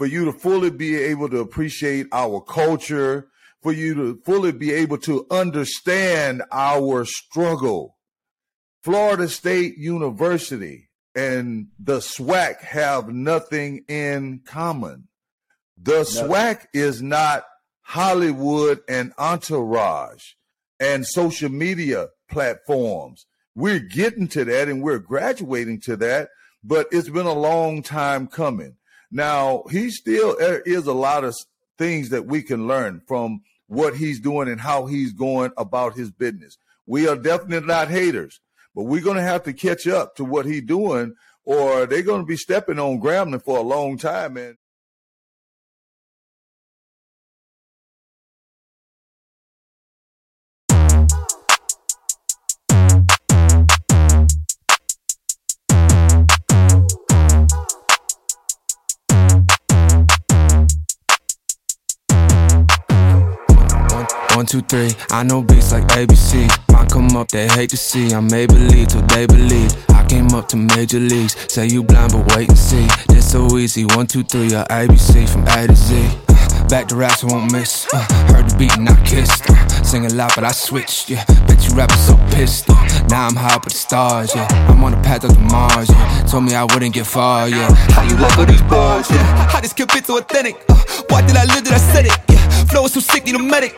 for you to fully be able to appreciate our culture, for you to fully be able to understand our struggle. Florida State University and the SWAC have nothing in common. The SWAC is not Hollywood and entourage and social media platforms. We're getting to that and we're graduating to that, but it's been a long time coming. Now, he still there is a lot of things that we can learn from what he's doing and how he's going about his business. We are definitely not haters, but we're going to have to catch up to what he's doing or they're going to be stepping on Grambling for a long time. And One, two, three, I know beats like ABC. Might come up, they hate to see. I may believe till they believe. I came up to major leagues. Say you blind, but wait and see. Just so easy. One, two, three, or ABC from A to Z. Uh, back to raps, I won't miss. Uh, heard the beat and I kissed. Uh, sing a lot, but I switched. Yeah, bet you rappers so pissed. Uh, now I'm high up with the stars. Yeah, I'm on the path up to Mars. Yeah, told me I wouldn't get far. Yeah, how you love all these bars? Yeah, how this kid fit so authentic? Uh, why did I live? Did I said it? Yeah, flow is so sick, need a medic.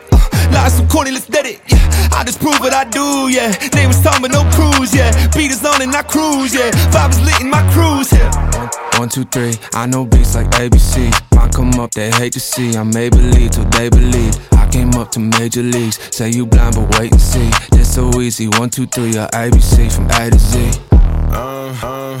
Lies so corny, let's dead it. Yeah, I just prove what I do. Yeah, name was Tom, but no cruise. Yeah, beat is on and I cruise. Yeah, vibe is lit in my cruise. Yeah. One, one, two, three. I know beats like ABC. Might come up, they hate to see. I may believe till they believe. I came up to major leagues. Say you blind, but wait and see. Just so easy. One, two, three, or ABC from A to Z. Uh, uh.